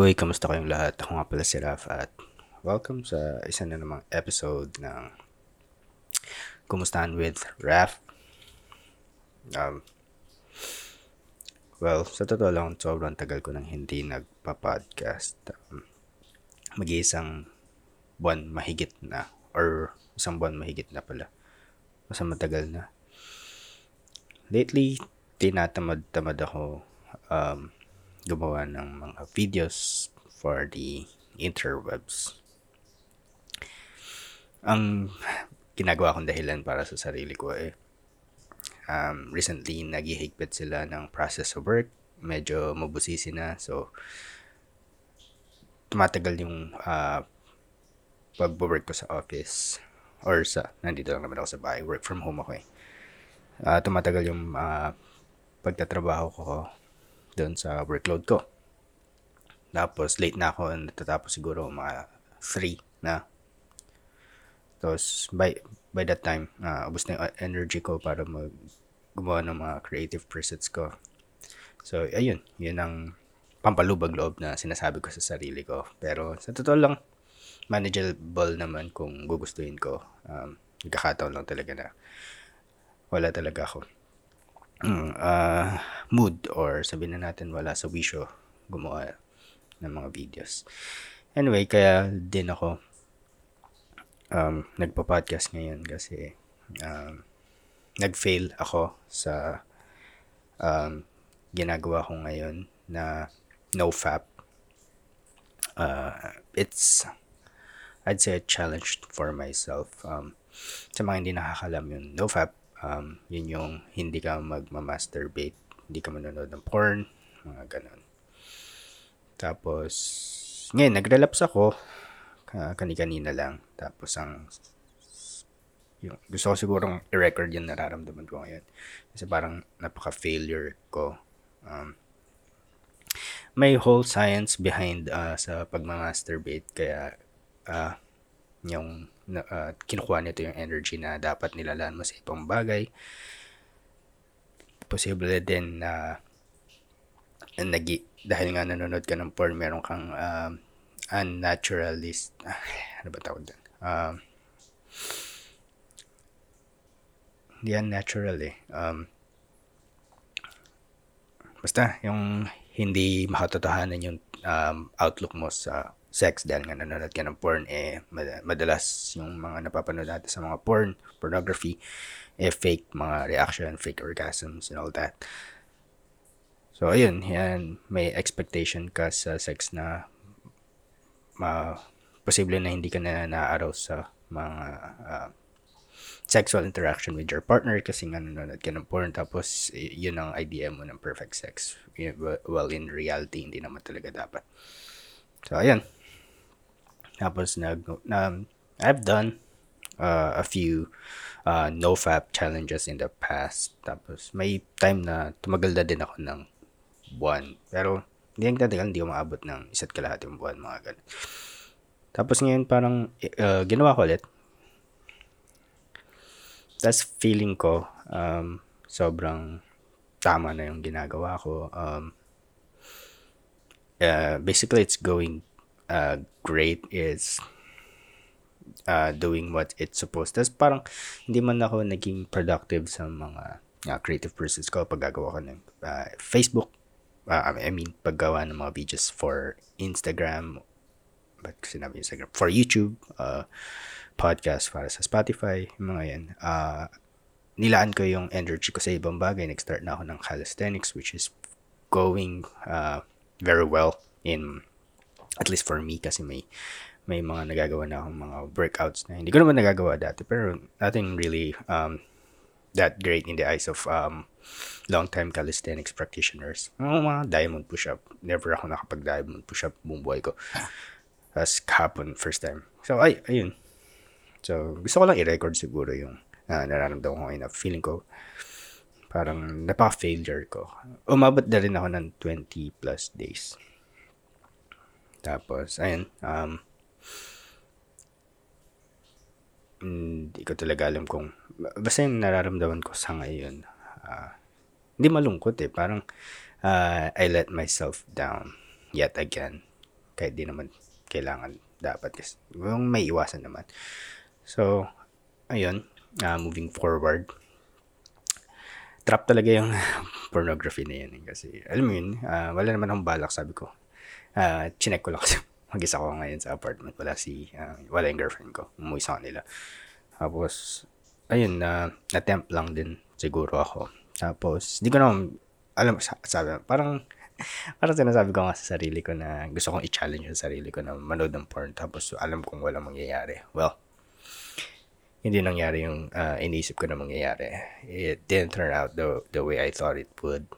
Uy, kamusta kayong lahat? Ako nga pala si Raf at welcome sa isa na namang episode ng Kumustahan with Raf. Um, well, sa totoo lang, sobrang tagal ko nang hindi nagpa-podcast. Um, mag-iisang buwan mahigit na or isang buwan mahigit na pala. Masa matagal na. Lately, tinatamad-tamad ako um, gumawa ng mga videos for the interwebs. Ang ginagawa kong dahilan para sa sarili ko eh, um, recently naghihigpit sila ng process of work. Medyo mabusisi na. So, tumatagal yung uh, pag-work ko sa office or sa, nandito lang naman ako sa bahay, work from home ako eh. Uh, tumatagal yung uh, pagtatrabaho ko doon sa workload ko. Tapos late na ako, natatapos siguro mga 3 na. Tapos by, by that time, uh, ubos na yung energy ko para mag gumawa ng mga creative presets ko. So, ayun, yun ang pampalubag loob na sinasabi ko sa sarili ko. Pero sa totoo lang, manageable naman kung gugustuhin ko. Um, nagkakataon lang talaga na wala talaga ako uh, mood or sabihin na natin wala sa wisyo gumawa ng mga videos. Anyway, kaya din ako um, nagpa-podcast ngayon kasi um, nag-fail ako sa um, ginagawa ko ngayon na no-fap. Uh, it's, I'd say a challenge for myself. Um, sa mga hindi nakakalam yun, no-fap um, yun yung hindi ka magma-masturbate, hindi ka manonood ng porn, mga ganun. Tapos, ngayon, nag-relapse ako, kani-kanina lang. Tapos, ang yung, gusto ko sigurong i-record yung nararamdaman ko ngayon. Kasi parang napaka-failure ko. Um, may whole science behind uh, sa pagmamasturbate kaya uh, yung uh, kinukuha nito yung energy na dapat nilalaan mo sa ibang bagay. Posible din na uh, nagi, dahil nga nanonood ka ng porn, meron kang uh, unnaturalist, uh, ano ba tawag doon? Uh, hindi unnatural eh. Um, basta, yung hindi makatotohanan yung um, outlook mo sa sex dahil nga nanonood ka ng porn, eh, madalas yung mga napapanood natin sa mga porn, pornography, eh, fake mga reaction, fake orgasms, and all that. So, ayun, yan, may expectation ka sa sex na ma, posible na hindi ka na naaaraw sa mga uh, sexual interaction with your partner kasi nga nanonood ka ng porn tapos yun ang idea mo ng perfect sex. Well, in reality, hindi naman talaga dapat. So, ayun. Tapos nag um, I've done uh, a few uh, no-fap challenges in the past. Tapos may time na tumagal na din ako ng buwan. Pero hindi ang tatagal, hindi ko maabot ng isa't kalahati yung buwan, mga ganun. Tapos ngayon parang uh, ginawa ko ulit. Tapos feeling ko um, sobrang tama na yung ginagawa ko. Um, uh, basically, it's going uh, great is uh, doing what it's supposed. Tapos parang hindi man ako naging productive sa mga uh, creative process ko pag gagawa ko ng uh, Facebook. Uh, I mean, paggawa ng mga videos for Instagram. Ba't sinabi Instagram? For YouTube. Uh, podcast para sa Spotify. Yung mga yan. Uh, nilaan ko yung energy ko sa ibang bagay. Nag-start na ako ng calisthenics which is going uh, very well in at least for me kasi may may mga nagagawa na akong mga workouts na hindi ko naman nagagawa dati pero nothing really um, that great in the eyes of um, long-time calisthenics practitioners. Mga, mga diamond push-up. Never ako nakapag-diamond push-up buong buhay ko. As kahapon, first time. So, ay, ayun. So, gusto ko lang i-record siguro yung uh, nararamdaman ko ngayon na feeling ko parang napaka-failure ko. Umabot na rin ako ng 20 plus days. Tapos, ayun, um, hindi ko talaga alam kung, basta yung nararamdaman ko sa ngayon, uh, hindi malungkot eh, parang uh, I let myself down yet again. kahit di naman kailangan dapat kasi yung may iwasan naman. So, ayun, uh, moving forward, trap talaga yung pornography na yun. Eh, kasi, alam mo yun, uh, wala naman akong balak, sabi ko. Uh, chinek ko lang kasi mag-isa ko ngayon sa apartment. Wala si, uh, wala yung girlfriend ko. Umuwi sa kanila. Tapos, ayun, na uh, attempt lang din siguro ako. Tapos, hindi ko naman, alam, sabi, parang, parang sinasabi ko nga sa sarili ko na gusto kong i-challenge yung sarili ko na manood ng porn. Tapos, alam kong wala mangyayari. Well, hindi nangyari yung uh, inisip ko na mangyayari. It didn't turn out the, the way I thought it would.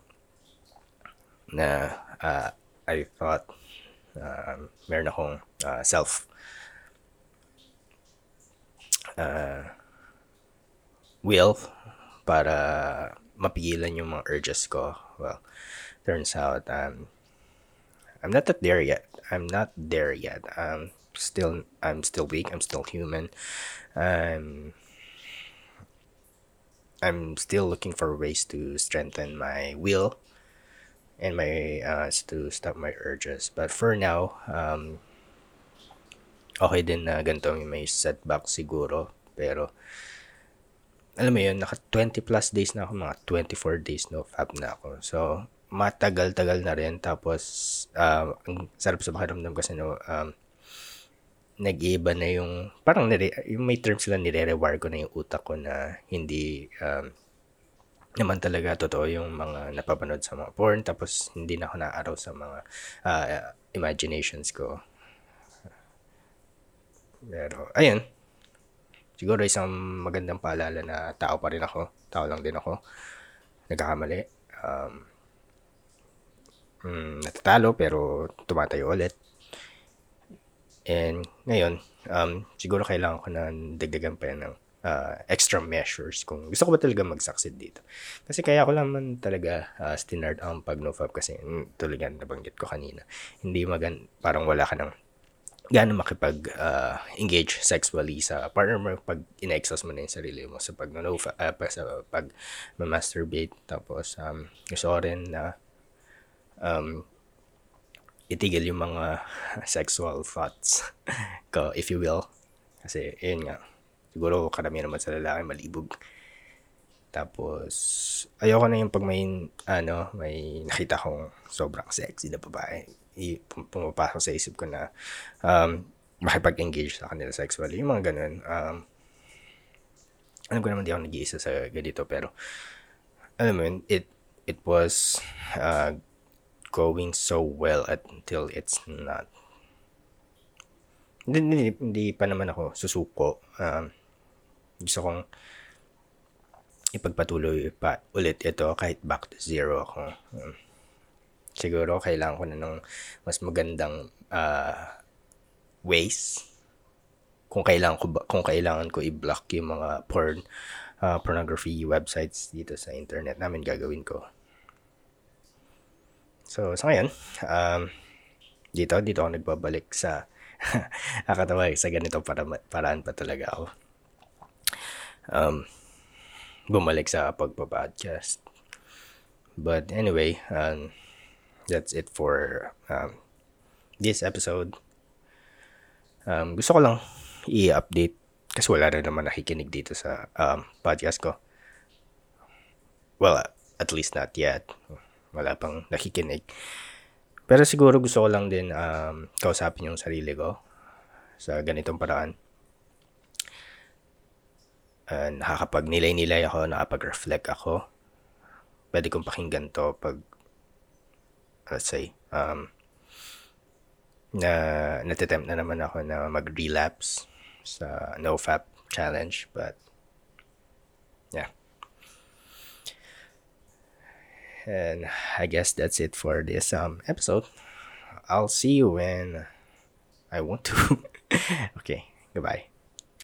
Na uh, I thought uh, meron akong uh, self uh, will para mapigilan yung mga urges ko. Well, turns out um, I'm not there yet. I'm not there yet. Um, still I'm still weak. I'm still human. Um, I'm still looking for ways to strengthen my will and my uh, to stop my urges. But for now, um, okay din na ganito may setback siguro. Pero, alam mo yun, naka 20 plus days na ako, mga 24 days no fab na ako. So, matagal-tagal na rin. Tapos, uh, ang sarap sa pakiramdam kasi no, um, nag-iba na yung, parang nire, yung may terms sila nire-rewire ko na yung utak ko na hindi, um, naman talaga totoo yung mga napapanood sa mga porn tapos hindi na ako naaraw sa mga uh, imaginations ko. Pero, ayun. Siguro isang magandang paalala na tao pa rin ako. Tao lang din ako. Nagkakamali. Um, mm, natatalo pero tumatayo ulit. And ngayon, um, siguro kailangan ko na dagdagan pa yan ng uh, extra measures kung gusto ko ba talaga mag-succeed dito. Kasi kaya ko naman talaga uh, stinard ang pag-nofab kasi mm, tulad yan nabanggit ko kanina. Hindi magan parang wala ka ng gaano makipag-engage uh, sexually sa partner mo pag in-exhaust mo na yung sarili mo sa pag no uh, sa pag masturbate tapos um, gusto ko rin na um, itigil yung mga sexual thoughts ko, if you will. Kasi, yun nga, siguro karamihan naman sa lalaki malibog. Tapos, ayoko na yung pag may, ano, may nakita kong sobrang sexy na babae. I, pumapasok sa isip ko na um, makipag-engage sa kanila sexually. Yung mga ganun. Um, alam ko naman di ako nag-iisa sa ganito, pero alam mo yun, it, it was uh, going so well until it's not. Hindi, hindi, hindi pa naman ako susuko. Um, gusto kong ipagpatuloy pa ulit ito kahit back to zero ako. Um, siguro kailangan ko na ng mas magandang uh, ways kung kailangan ko ba, kung kailangan ko i-block yung mga porn uh, pornography websites dito sa internet namin gagawin ko So, sa ngayon, um, dito, dito ako nagbabalik sa nakatawa sa ganito para, paraan pa talaga ako. Um, bumalik sa pagpa-podcast. But anyway, um, that's it for um, this episode. Um, gusto ko lang i-update kasi wala rin naman nakikinig dito sa um, podcast ko. Well, at least not yet wala pang nakikinig. Pero siguro gusto ko lang din um, kausapin yung sarili ko sa ganitong paraan. Uh, nakakapag-nilay-nilay ako, nakapag-reflect ako. Pwede kong pakinggan to pag, let's say, um, na natitempt na naman ako na mag-relapse sa NoFap challenge. But, yeah. And I guess that's it for this um episode. I'll see you when I want to. okay, goodbye.